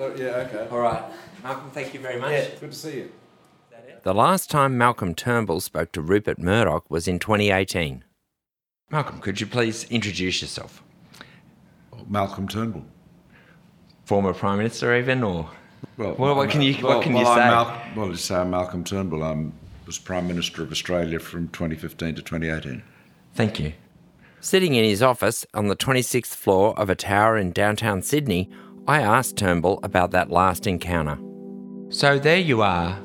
So, yeah, okay. All right. Malcolm, thank you very much. Yeah, good to see you. The last time Malcolm Turnbull spoke to Rupert Murdoch was in 2018. Malcolm, could you please introduce yourself? Oh, Malcolm Turnbull. Former Prime Minister, even, or Well, Well, what can you- what well, can you well, I'm say? Mal- well, let's say I'm Malcolm Turnbull. I was Prime Minister of Australia from 2015 to 2018. Thank you. Sitting in his office on the 26th floor of a tower in downtown Sydney, I asked Turnbull about that last encounter. So there you are,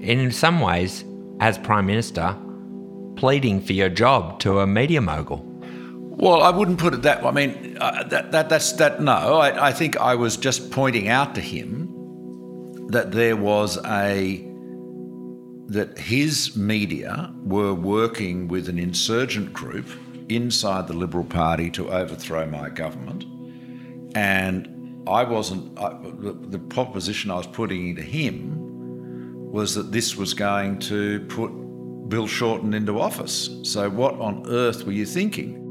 in some ways, as Prime Minister, pleading for your job to a media mogul. Well, I wouldn't put it that. Way. I mean, uh, that, that that's that. No, I, I think I was just pointing out to him that there was a that his media were working with an insurgent group inside the Liberal Party to overthrow my government, and I wasn't. I, the, the proposition I was putting to him was that this was going to put Bill Shorten into office. So, what on earth were you thinking?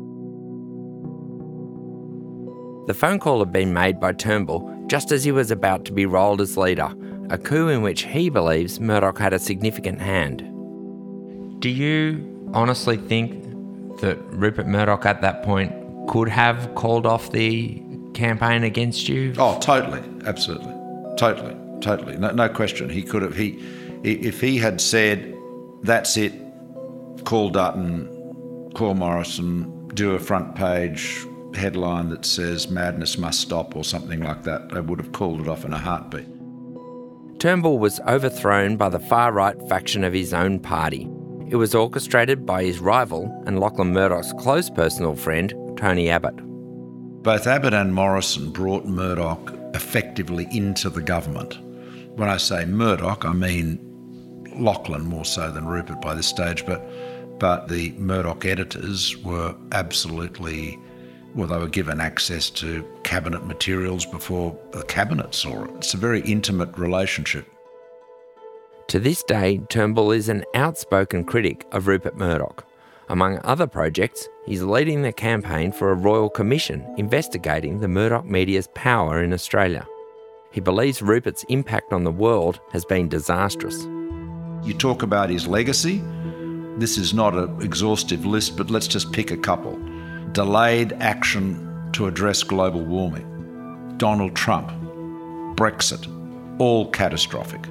The phone call had been made by Turnbull just as he was about to be rolled as leader, a coup in which he believes Murdoch had a significant hand. Do you honestly think that Rupert Murdoch at that point could have called off the campaign against you? Oh, totally, absolutely, totally, totally. No, no question. He could have. He, if he had said, "That's it," call Dutton, call Morrison, do a front page headline that says "Madness must stop" or something like that, they would have called it off in a heartbeat. Turnbull was overthrown by the far right faction of his own party. It was orchestrated by his rival and Lachlan Murdoch's close personal friend, Tony Abbott. Both Abbott and Morrison brought Murdoch effectively into the government. When I say Murdoch, I mean Lachlan more so than Rupert by this stage, but but the Murdoch editors were absolutely well, they were given access to cabinet materials before the cabinet saw it. It's a very intimate relationship. To this day, Turnbull is an outspoken critic of Rupert Murdoch. Among other projects, he's leading the campaign for a royal commission investigating the Murdoch media's power in Australia. He believes Rupert's impact on the world has been disastrous. You talk about his legacy. This is not an exhaustive list, but let's just pick a couple. Delayed action to address global warming, Donald Trump, Brexit, all catastrophic.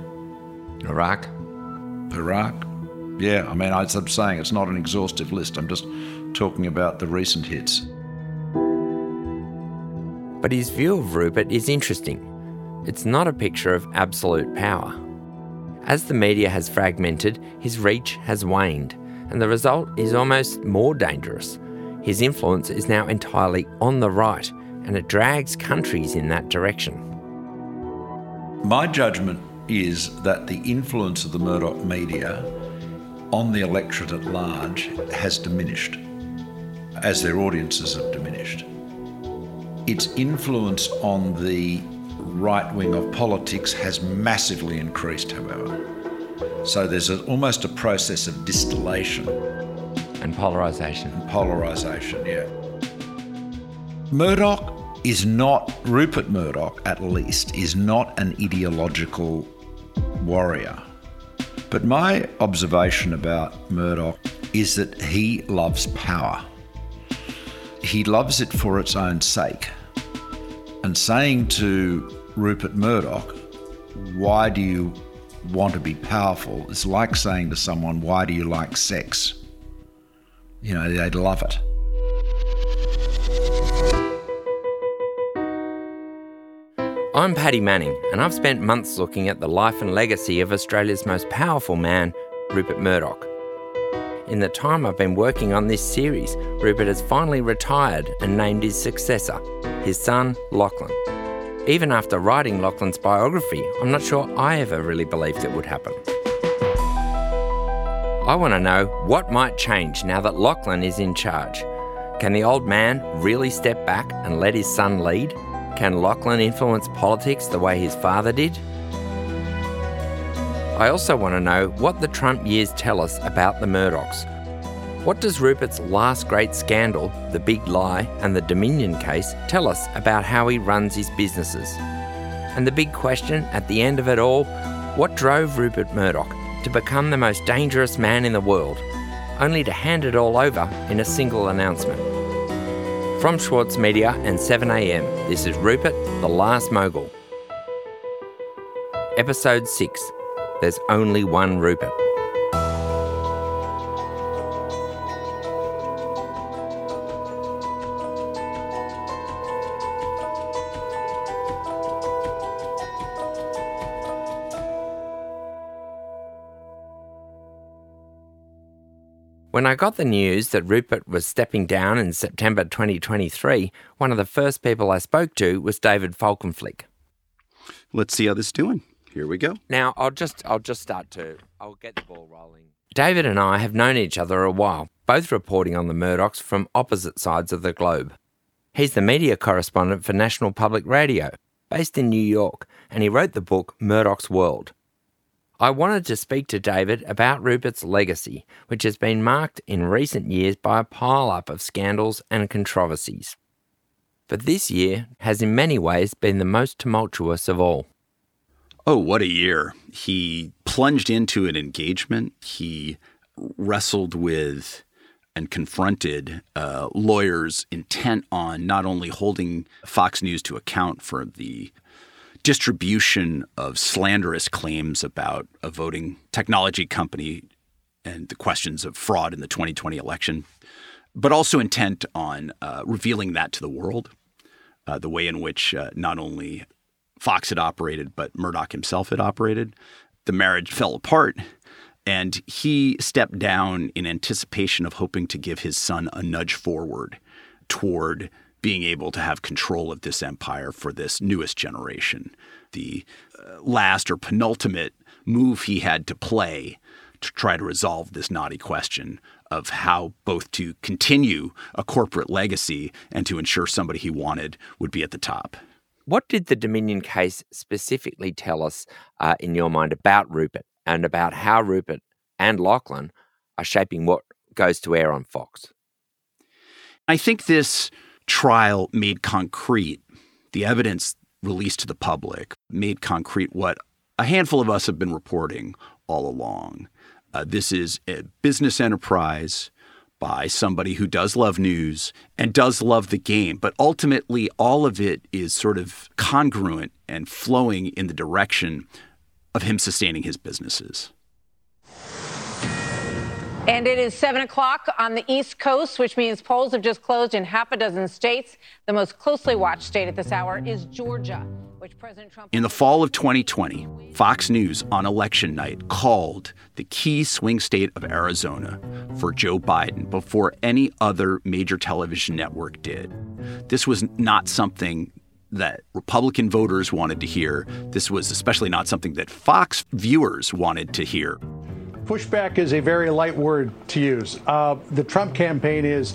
Iraq? Iraq, yeah, I mean, I'm saying, it's not an exhaustive list. I'm just talking about the recent hits. But his view of Rupert is interesting. It's not a picture of absolute power. As the media has fragmented, his reach has waned, and the result is almost more dangerous. His influence is now entirely on the right, and it drags countries in that direction. My judgment is that the influence of the Murdoch media on the electorate at large has diminished as their audiences have diminished. Its influence on the right wing of politics has massively increased, however. So there's a, almost a process of distillation And polarisation. polarisation, yeah. Murdoch is not, Rupert Murdoch at least, is not an ideological warrior. But my observation about Murdoch is that he loves power. He loves it for its own sake. And saying to Rupert Murdoch, why do you want to be powerful, is like saying to someone, why do you like sex? You know, they'd love it. I'm Paddy Manning, and I've spent months looking at the life and legacy of Australia's most powerful man, Rupert Murdoch. In the time I've been working on this series, Rupert has finally retired and named his successor, his son, Lachlan. Even after writing Lachlan's biography, I'm not sure I ever really believed it would happen. I want to know what might change now that Lachlan is in charge. Can the old man really step back and let his son lead? Can Lachlan influence politics the way his father did? I also want to know what the Trump years tell us about the Murdochs. What does Rupert's last great scandal, the big lie, and the Dominion case tell us about how he runs his businesses? And the big question at the end of it all what drove Rupert Murdoch to become the most dangerous man in the world, only to hand it all over in a single announcement? From Schwartz Media and 7am, this is Rupert, the Last Mogul. Episode 6 There's Only One Rupert. When I got the news that Rupert was stepping down in September 2023, one of the first people I spoke to was David Folkenflik. Let's see how this is doing. Here we go. Now, I'll just I'll just start to I'll get the ball rolling. David and I have known each other a while, both reporting on the Murdochs from opposite sides of the globe. He's the media correspondent for National Public Radio, based in New York, and he wrote the book Murdoch's World, I wanted to speak to David about Rupert's legacy, which has been marked in recent years by a pile up of scandals and controversies. But this year has in many ways been the most tumultuous of all. Oh, what a year. He plunged into an engagement. He wrestled with and confronted uh, lawyers intent on not only holding Fox News to account for the distribution of slanderous claims about a voting technology company and the questions of fraud in the 2020 election, but also intent on uh, revealing that to the world, uh, the way in which uh, not only Fox had operated, but Murdoch himself had operated. The marriage fell apart, and he stepped down in anticipation of hoping to give his son a nudge forward toward being able to have control of this empire for this newest generation. The uh, last or penultimate move he had to play to try to resolve this knotty question of how both to continue a corporate legacy and to ensure somebody he wanted would be at the top. What did the Dominion case specifically tell us, uh, in your mind, about Rupert and about how Rupert and Lachlan are shaping what goes to air on Fox? I think this trial made concrete the evidence released to the public, made concrete what a handful of us have been reporting all along. Uh, this is a business enterprise by somebody who does love news and does love the game, but ultimately all of it is sort of congruent and flowing in the direction of him sustaining his businesses. And it is 7 o'clock on the East Coast, which means polls have just closed in half a dozen states. The most closely watched state at this hour is Georgia, which President Trump. In the fall of 2020, Fox News on election night called the key swing state of Arizona for Joe Biden before any other major television network did. This was not something that Republican voters wanted to hear. This was especially not something that Fox viewers wanted to hear. Pushback is a very light word to use. Uh, the Trump campaign is,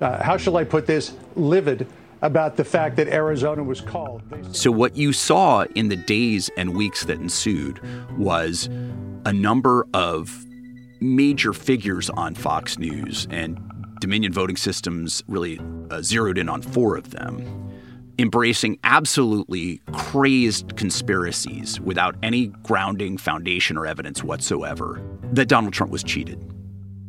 uh, how shall I put this, livid about the fact that Arizona was called. So, what you saw in the days and weeks that ensued was a number of major figures on Fox News, and Dominion Voting Systems really uh, zeroed in on four of them embracing absolutely crazed conspiracies without any grounding, foundation, or evidence whatsoever that Donald Trump was cheated.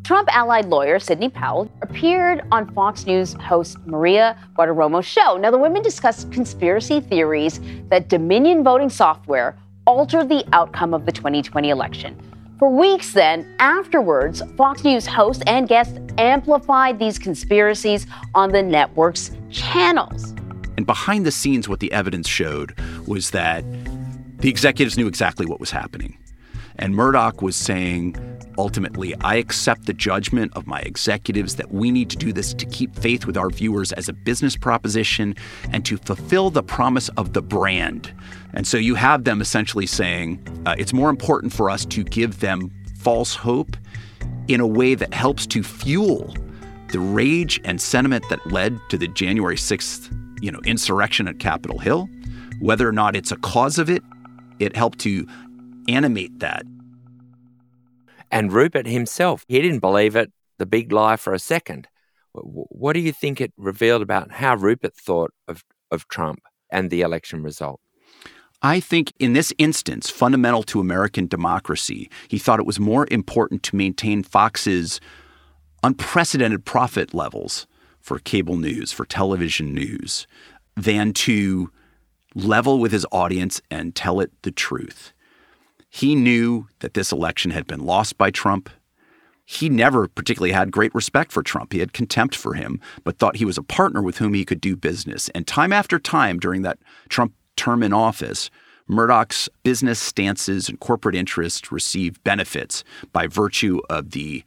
Trump allied lawyer Sidney Powell appeared on Fox News host Maria Bartiromo's show. Now, the women discussed conspiracy theories that Dominion voting software altered the outcome of the 2020 election. For weeks then, afterwards, Fox News host and guests amplified these conspiracies on the network's channels. And behind the scenes, what the evidence showed was that the executives knew exactly what was happening. And Murdoch was saying, ultimately, I accept the judgment of my executives that we need to do this to keep faith with our viewers as a business proposition and to fulfill the promise of the brand. And so you have them essentially saying, uh, it's more important for us to give them false hope in a way that helps to fuel the rage and sentiment that led to the January 6th you know, insurrection at Capitol Hill. Whether or not it's a cause of it, it helped to animate that. And Rupert himself, he didn't believe it, the big lie for a second. What do you think it revealed about how Rupert thought of, of Trump and the election result? I think in this instance, fundamental to American democracy, he thought it was more important to maintain Fox's unprecedented profit levels for cable news, for television news, than to level with his audience and tell it the truth. He knew that this election had been lost by Trump. He never particularly had great respect for Trump. He had contempt for him, but thought he was a partner with whom he could do business. And time after time during that Trump term in office, Murdoch's business stances and corporate interests received benefits by virtue of the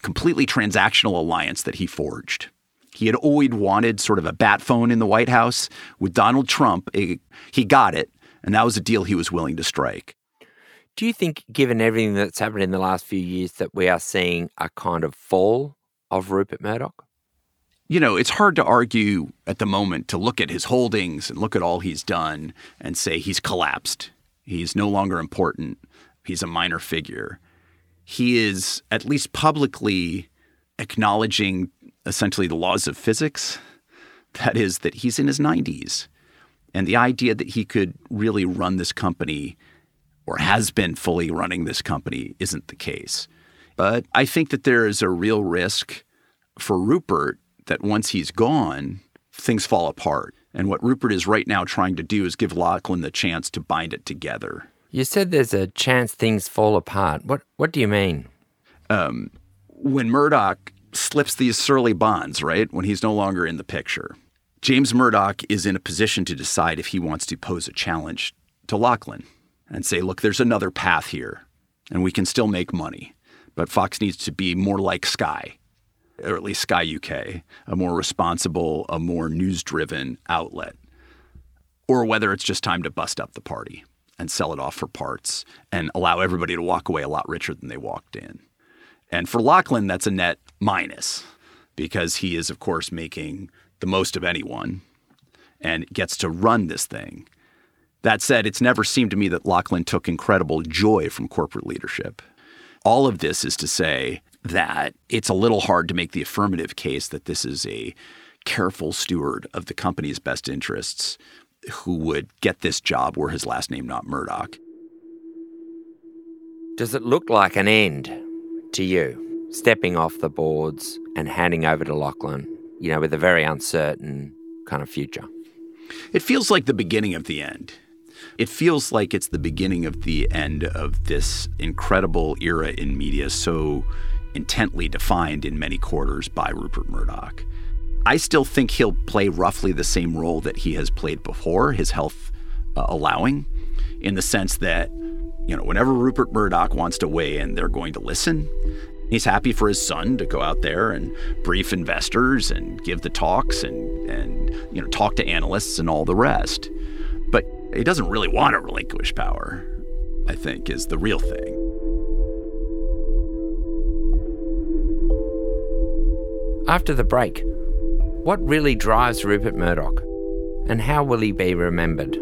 completely transactional alliance that he forged. He had always wanted sort of a bat phone in the White House. With Donald Trump, he got it, and that was a deal he was willing to strike. Do you think, given everything that's happened in the last few years, that we are seeing a kind of fall of Rupert Murdoch? you know, it's hard to argue at the moment to look at his holdings and look at all he's done and say he's collapsed. He's no longer important. He's a minor figure. He is at least publicly acknowledging essentially the laws of physics. That is, that he's in his 90s. And the idea that he could really run this company or has been fully running this company isn't the case. But I think that there is a real risk for Rupert that once he's gone, things fall apart. And what Rupert is right now trying to do is give Lachlan the chance to bind it together. You said there's a chance things fall apart. What what do you mean? Um, when Murdoch slips these surly bonds, right? When he's no longer in the picture, James Murdoch is in a position to decide if he wants to pose a challenge to Lachlan and say, look, there's another path here, and we can still make money. But Fox needs to be more like Sky or at least Sky UK, a more responsible, a more news driven outlet, or whether it's just time to bust up the party and sell it off for parts and allow everybody to walk away a lot richer than they walked in. And for Lachlan, that's a net minus because he is, of course, making the most of anyone and gets to run this thing. That said, it's never seemed to me that Lachlan took incredible joy from corporate leadership. All of this is to say that it's a little hard to make the affirmative case that this is a careful steward of the company's best interests who would get this job were his last name not Murdoch. Does it look like an end to you, stepping off the boards and handing over to Lachlan, you know, with a very uncertain kind of future? It feels like the beginning of the end. It feels like it's the beginning of the end of this incredible era in media so intently defined in many quarters by Rupert Murdoch. I still think he'll play roughly the same role that he has played before, his health uh, allowing, in the sense that, you know, whenever Rupert Murdoch wants to weigh in, they're going to listen. He's happy for his son to go out there and brief investors and give the talks and, and you know, talk to analysts and all the rest. But he doesn't really want to relinquish power, I think, is the real thing. After the break, what really drives Rupert Murdoch? And how will he be remembered?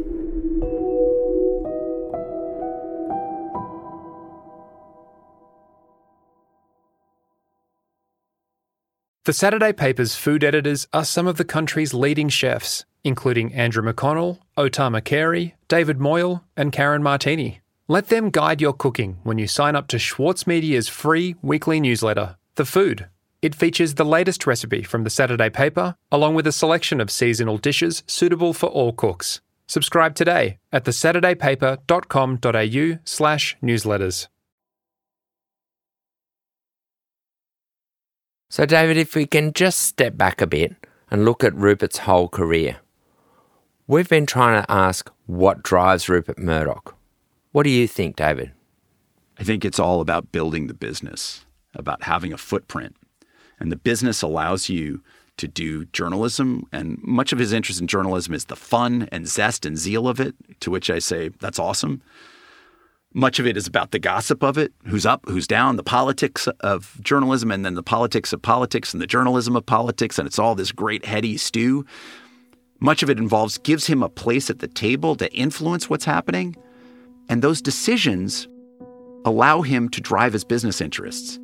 The Saturday paper's food editors are some of the country's leading chefs, including Andrew McConnell, O Tama Carey, David Moyle, and Karen Martini. Let them guide your cooking when you sign up to Schwartz Media's free weekly newsletter, The Food. It features the latest recipe from the Saturday paper, along with a selection of seasonal dishes suitable for all cooks. Subscribe today at thesaturdaypaper.com.au slash newsletters. So, David, if we can just step back a bit and look at Rupert's whole career, we've been trying to ask what drives Rupert Murdoch. What do you think, David? I think it's all about building the business, about having a footprint. And the business allows you to do journalism. And much of his interest in journalism is the fun and zest and zeal of it, to which I say, that's awesome. Much of it is about the gossip of it who's up, who's down, the politics of journalism, and then the politics of politics and the journalism of politics. And it's all this great heady stew. Much of it involves, gives him a place at the table to influence what's happening. And those decisions allow him to drive his business interests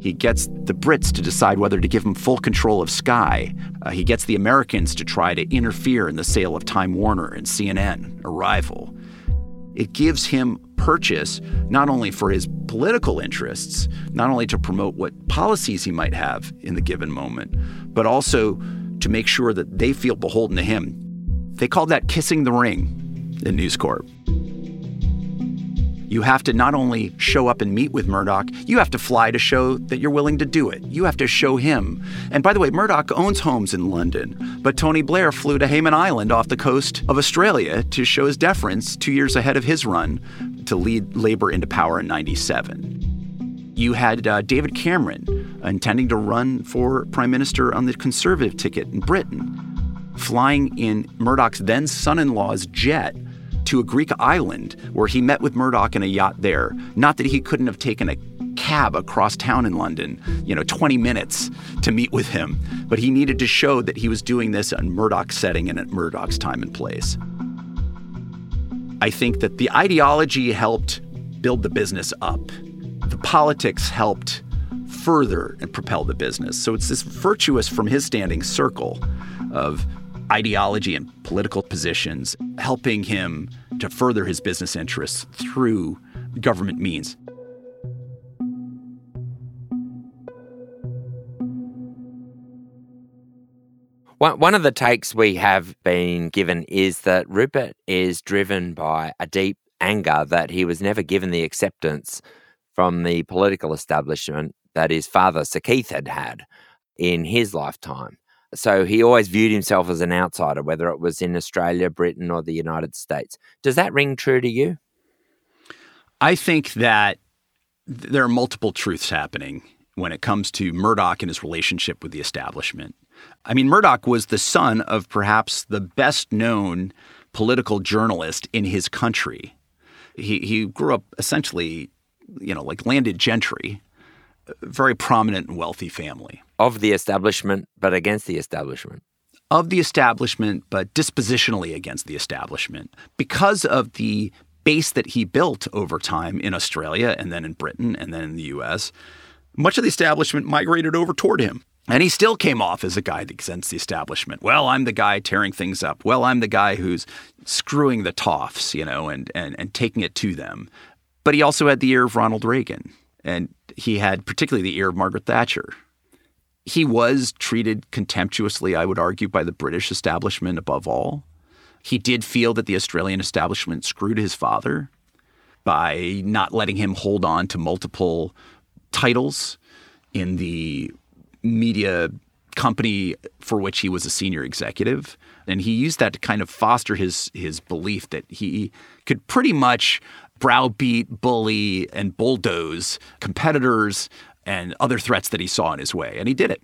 He gets the Brits to decide whether to give him full control of Sky. Uh, he gets the Americans to try to interfere in the sale of Time Warner and CNN, Arrival. It gives him purchase not only for his political interests, not only to promote what policies he might have in the given moment, but also to make sure that they feel beholden to him. They call that kissing the ring in News Corp. You have to not only show up and meet with Murdoch, you have to fly to show that you're willing to do it. You have to show him. And by the way, Murdoch owns homes in London, but Tony Blair flew to Hayman Island off the coast of Australia to show his deference two years ahead of his run to lead Labour into power in 97. You had uh, David Cameron intending to run for prime minister on the Conservative ticket in Britain, flying in Murdoch's then son in law's jet to a Greek island where he met with Murdoch in a yacht there. Not that he couldn't have taken a cab across town in London, you know, 20 minutes to meet with him, but he needed to show that he was doing this in Murdoch's setting and at Murdoch's time and place. I think that the ideology helped build the business up. The politics helped further and propel the business. So it's this virtuous from his standing circle of ideology and political positions, helping him to further his business interests through government means. One of the takes we have been given is that Rupert is driven by a deep anger that he was never given the acceptance from the political establishment that his father, Sir Keith, had had in his lifetime. So he always viewed himself as an outsider, whether it was in Australia, Britain, or the United States. Does that ring true to you? I think that there are multiple truths happening when it comes to Murdoch and his relationship with the establishment. I mean, Murdoch was the son of perhaps the best known political journalist in his country. He, he grew up essentially, you know, like landed gentry, very prominent and wealthy family. Of the establishment, but against the establishment. Of the establishment, but dispositionally against the establishment. Because of the base that he built over time in Australia and then in Britain and then in the US, much of the establishment migrated over toward him. And he still came off as a guy that against the establishment. Well, I'm the guy tearing things up. Well, I'm the guy who's screwing the toffs, you know, and, and, and taking it to them. But he also had the ear of Ronald Reagan. And he had particularly the ear of Margaret Thatcher. He was treated contemptuously, I would argue, by the British establishment above all. He did feel that the Australian establishment screwed his father by not letting him hold on to multiple titles in the media company for which he was a senior executive and he used that to kind of foster his his belief that he could pretty much browbeat, bully, and bulldoze competitors and other threats that he saw in his way. And he did it.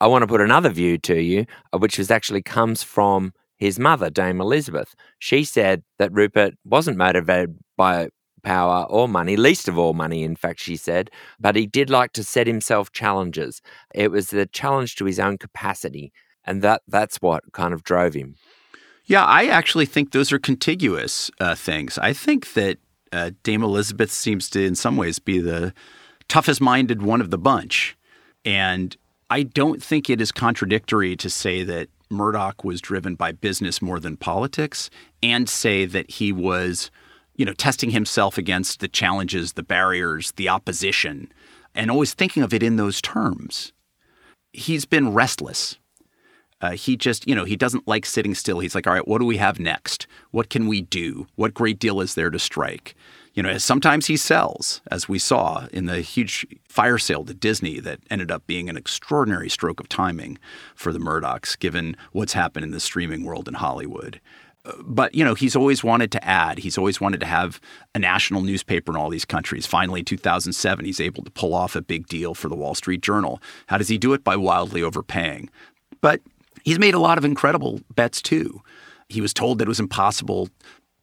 I want to put another view to you, uh, which was actually comes from his mother, Dame Elizabeth. She said that Rupert wasn't motivated by power or money, least of all money, in fact, she said, but he did like to set himself challenges. It was the challenge to his own capacity. And that that's what kind of drove him. Yeah, I actually think those are contiguous uh, things. I think that uh, Dame Elizabeth seems to, in some ways, be the toughest minded one of the bunch. And I don't think it is contradictory to say that Murdoch was driven by business more than politics and say that he was, you know, testing himself against the challenges, the barriers, the opposition, and always thinking of it in those terms. He's been restless. Uh, he just, you know, he doesn't like sitting still. He's like, all right, what do we have next? What can we do? What great deal is there to strike? You know, sometimes he sells, as we saw in the huge fire sale to Disney that ended up being an extraordinary stroke of timing for the Murdochs, given what's happened in the streaming world in Hollywood. Uh, but, you know, he's always wanted to add. He's always wanted to have a national newspaper in all these countries. Finally, in 2007, he's able to pull off a big deal for the Wall Street Journal. How does he do it? By wildly overpaying. But he's made a lot of incredible bets, too. He was told that it was impossible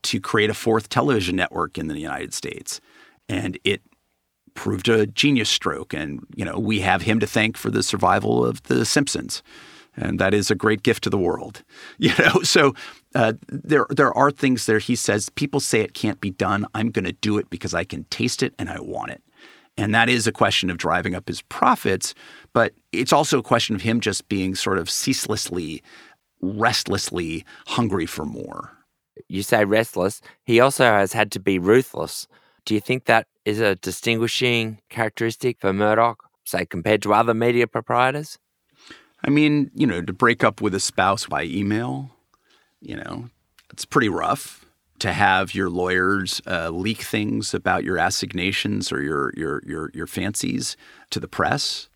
to create a fourth television network in the United States. And it proved a genius stroke. And, you know, we have him to thank for the survival of The Simpsons. And that is a great gift to the world. You know, so uh, there, there are things there. He says, people say it can't be done. I'm going to do it because I can taste it and I want it. And that is a question of driving up his profits, but it's also a question of him just being sort of ceaselessly, restlessly hungry for more. You say restless. He also has had to be ruthless. Do you think that is a distinguishing characteristic for Murdoch, say, compared to other media proprietors? I mean, you know, to break up with a spouse by email, you know, it's pretty rough to have your lawyers uh, leak things about your assignations or your, your your your fancies to the press.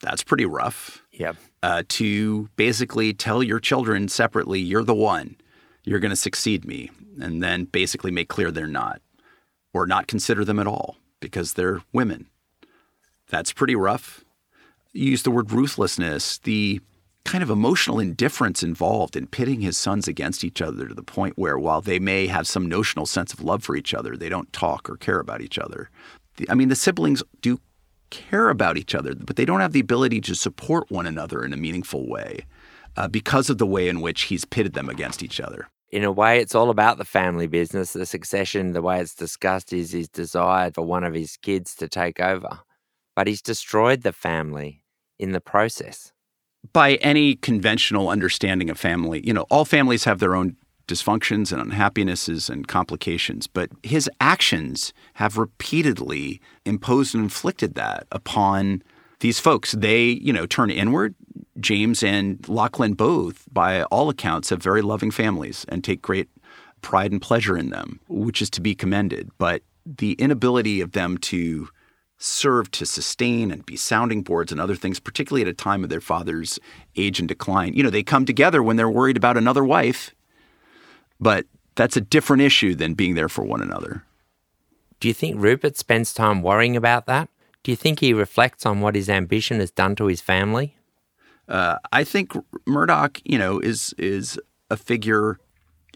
That's pretty rough. Yep. Uh, to basically tell your children separately, you're the one, you're going to succeed me, and then basically make clear they're not, or not consider them at all because they're women. That's pretty rough. You use the word ruthlessness. The kind of emotional indifference involved in pitting his sons against each other to the point where, while they may have some notional sense of love for each other, they don't talk or care about each other. The, I mean, the siblings do care about each other, but they don't have the ability to support one another in a meaningful way uh, because of the way in which he's pitted them against each other. In a way, it's all about the family business. The succession, the way it's discussed, is his desire for one of his kids to take over. But he's destroyed the family in the process by any conventional understanding of family, you know, all families have their own dysfunctions and unhappinesses and complications, but his actions have repeatedly imposed and inflicted that upon these folks. They, you know, turn inward. James and Lachlan both, by all accounts, have very loving families and take great pride and pleasure in them, which is to be commended. But the inability of them to serve to sustain and be sounding boards and other things, particularly at a time of their father's age and decline. You know, they come together when they're worried about another wife, but that's a different issue than being there for one another. Do you think Rupert spends time worrying about that? Do you think he reflects on what his ambition has done to his family? Uh, I think Murdoch, you know, is is a figure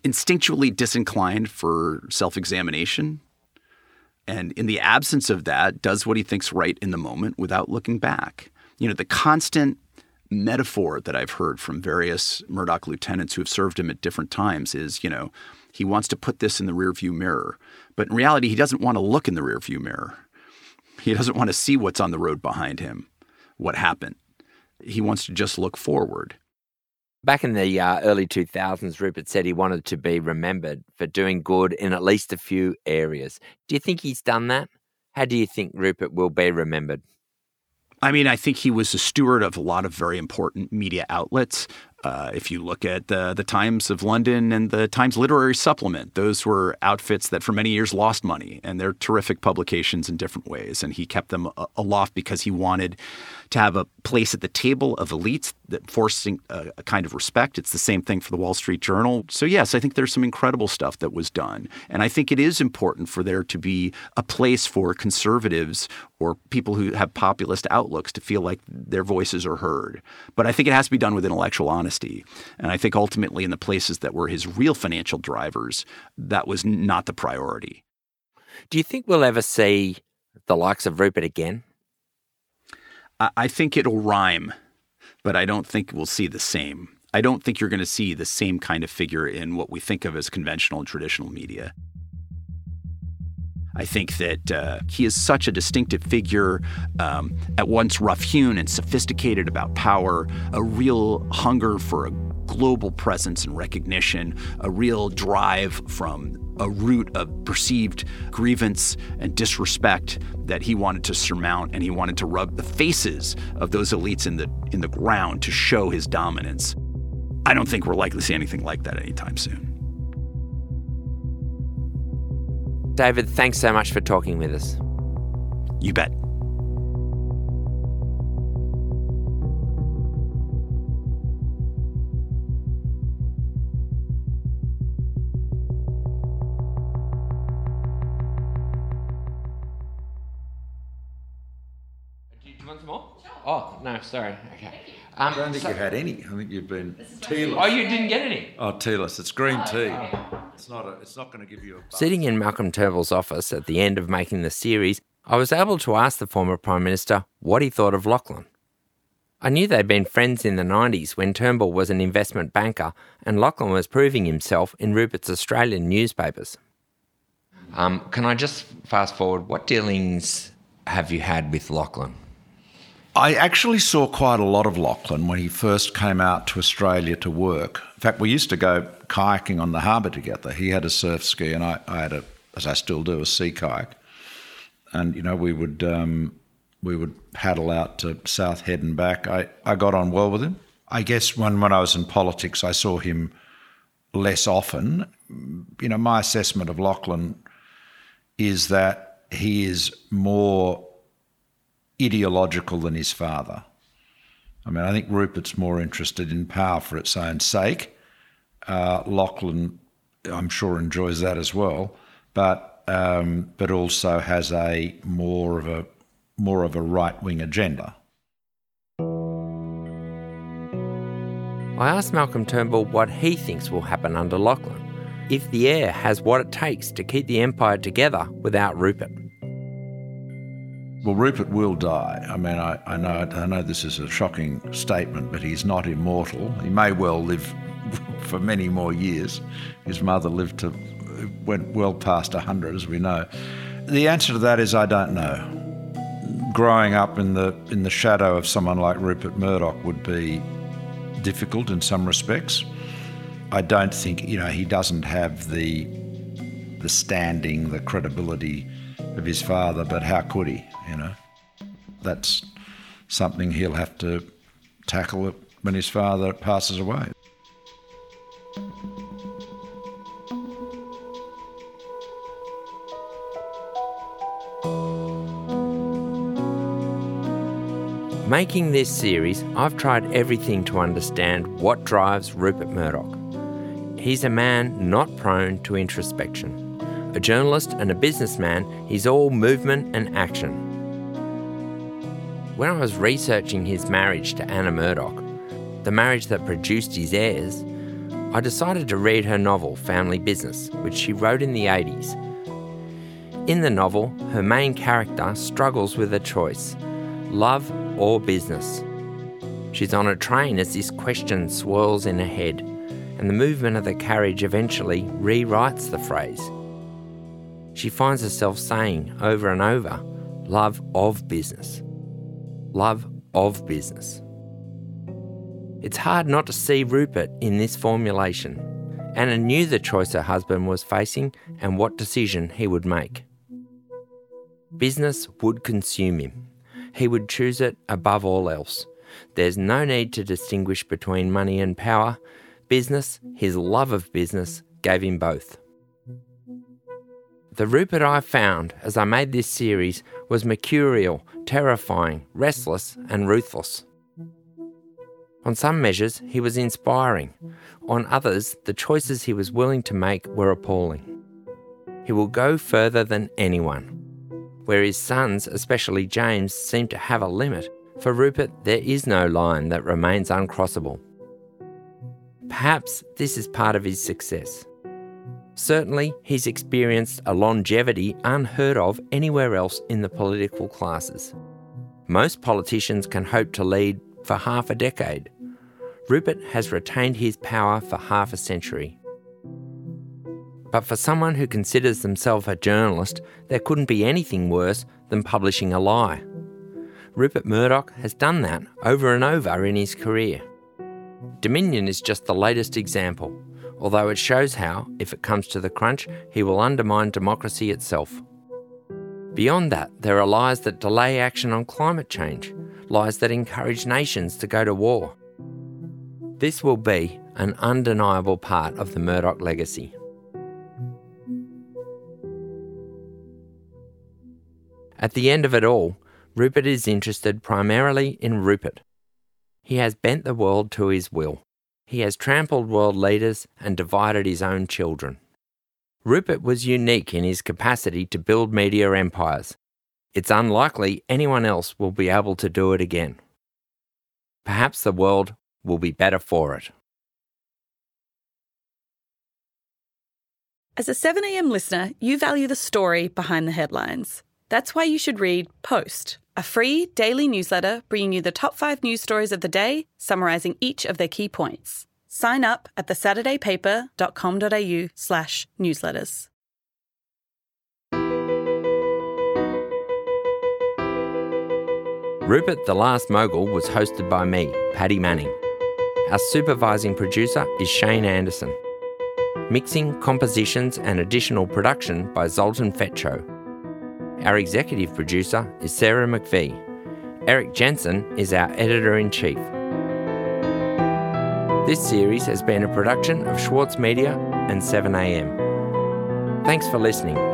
instinctually disinclined for self-examination and in the absence of that, does what he thinks right in the moment without looking back. You know, the constant metaphor that I've heard from various Murdoch lieutenants who have served him at different times is, you know, he wants to put this in the rearview mirror. But in reality, he doesn't want to look in the rearview mirror. He doesn't want to see what's on the road behind him, what happened. He wants to just look forward. Back in the uh, early 2000s, Rupert said he wanted to be remembered for doing good in at least a few areas. Do you think he's done that? How do you think Rupert will be remembered? I mean, I think he was a steward of a lot of very important media outlets. Uh, if you look at the, the Times of London and the Times Literary Supplement, those were outfits that for many years lost money, and they're terrific publications in different ways. And he kept them aloft because he wanted to have a place at the table of elites that forcing a, a, kind of respect. It's the same thing for the Wall Street Journal. So yes, I think there's some incredible stuff that was done, and I think it is important for there to be a place for conservatives or people who have populist outlooks to feel like their voices are heard. But I think it has to be done with intellectual honesty, and I think ultimately in the places that were his real financial drivers, that was not the priority. Do you think we'll ever see the likes of Rupert again? I think it'll rhyme, but I don't think we'll see the same. I don't think you're going to see the same kind of figure in what we think of as conventional and traditional media. I think that uh, he is such a distinctive figure, um, at once rough hewn and sophisticated about power, a real hunger for a global presence and recognition, a real drive from a root of perceived grievance and disrespect that he wanted to surmount and he wanted to rub the faces of those elites in the in the ground to show his dominance. I don't think we're likely to see anything like that anytime soon. David, thanks so much for talking with us. You bet. Do you want some more? Oh, no, sorry. Okay. Um, I don't think so, you had any. I think you've been tealess. Oh, you didn't get any? Oh, tealess. It's green oh, tea. It's not. A, it's not going to give you a. Sitting in Malcolm Turnbull's office at the end of making the series, I was able to ask the former Prime Minister what he thought of Lachlan. I knew they'd been friends in the 90s when Turnbull was an investment banker and Lachlan was proving himself in Rupert's Australian newspapers. Um, can I just fast forward? What dealings have you had with Lachlan? I actually saw quite a lot of Lachlan when he first came out to Australia to work. In fact, we used to go kayaking on the harbour together. He had a surf ski, and I, I had a, as I still do, a sea kayak. And you know, we would um, we would paddle out to South Head and back. I, I got on well with him. I guess when when I was in politics, I saw him less often. You know, my assessment of Lachlan is that he is more ideological than his father. I mean, I think Rupert's more interested in power for its own sake. Uh, Lachlan, I'm sure, enjoys that as well, but um, but also has a more of a more of a right wing agenda. I asked Malcolm Turnbull what he thinks will happen under Lachlan, if the heir has what it takes to keep the empire together without Rupert. Well, Rupert will die. I mean, I, I, know I know this is a shocking statement, but he's not immortal. He may well live for many more years. His mother lived to went well past hundred, as we know. The answer to that is I don't know. Growing up in the in the shadow of someone like Rupert Murdoch would be difficult in some respects. I don't think you know he doesn't have the the standing, the credibility of his father, but how could he? You know, that's something he'll have to tackle when his father passes away. Making this series, I've tried everything to understand what drives Rupert Murdoch. He's a man not prone to introspection. A journalist and a businessman, he's all movement and action. When I was researching his marriage to Anna Murdoch, the marriage that produced his heirs, I decided to read her novel, Family Business, which she wrote in the 80s. In the novel, her main character struggles with a choice love or business. She's on a train as this question swirls in her head, and the movement of the carriage eventually rewrites the phrase. She finds herself saying over and over, love of business. Love of business. It's hard not to see Rupert in this formulation. Anna knew the choice her husband was facing and what decision he would make. Business would consume him. He would choose it above all else. There's no need to distinguish between money and power. Business, his love of business, gave him both. The Rupert I found as I made this series was mercurial, terrifying, restless, and ruthless. On some measures, he was inspiring. On others, the choices he was willing to make were appalling. He will go further than anyone. Where his sons, especially James, seem to have a limit, for Rupert there is no line that remains uncrossable. Perhaps this is part of his success. Certainly, he's experienced a longevity unheard of anywhere else in the political classes. Most politicians can hope to lead for half a decade. Rupert has retained his power for half a century. But for someone who considers themselves a journalist, there couldn't be anything worse than publishing a lie. Rupert Murdoch has done that over and over in his career. Dominion is just the latest example although it shows how, if it comes to the crunch, he will undermine democracy itself. Beyond that, there are lies that delay action on climate change, lies that encourage nations to go to war. This will be an undeniable part of the Murdoch legacy. At the end of it all, Rupert is interested primarily in Rupert. He has bent the world to his will. He has trampled world leaders and divided his own children. Rupert was unique in his capacity to build media empires. It's unlikely anyone else will be able to do it again. Perhaps the world will be better for it. As a 7am listener, you value the story behind the headlines. That's why you should read Post, a free daily newsletter bringing you the top five news stories of the day, summarising each of their key points. Sign up at thesaturdaypaper.com.au slash newsletters. Rupert the Last Mogul was hosted by me, Paddy Manning. Our supervising producer is Shane Anderson. Mixing, compositions, and additional production by Zoltan Fecso. Our executive producer is Sarah McVeigh. Erik Jensen is our editor in chief. This series has been a production of Schwartz Media and 7am. Thanks for listening.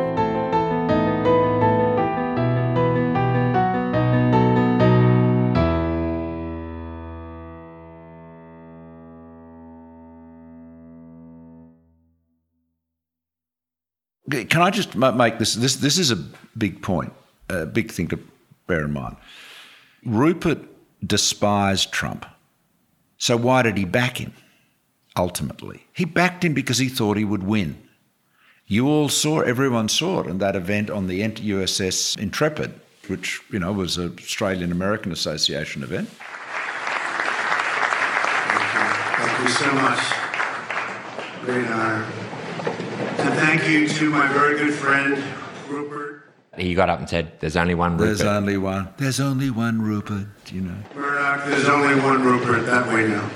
Can I just make this? This this is a big point, a big thing to bear in mind. Rupert despised Trump. So why did he back him? Ultimately, he backed him because he thought he would win. You all saw, everyone saw it in that event on the USS Intrepid, which you know was an Australian American Association event. Thank you, thank you so much. Great honor. And thank you to my very good friend Rupert. He got up and said, "There's only one Rupert." There's only one. There's only one Rupert. You know. Murdoch, there's only one Rupert. That way now.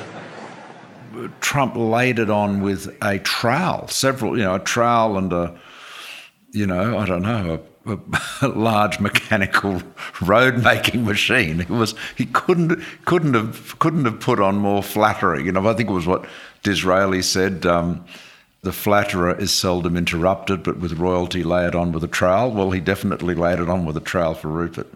Trump laid it on with a trowel, several, you know, a trowel and a, you know, I don't know, a, a large mechanical road making machine. It was he couldn't couldn't have couldn't have put on more flattery. You know, I think it was what Disraeli said. Um, the flatterer is seldom interrupted, but with royalty lay it on with a trowel. Well, he definitely laid it on with a trowel for Rupert.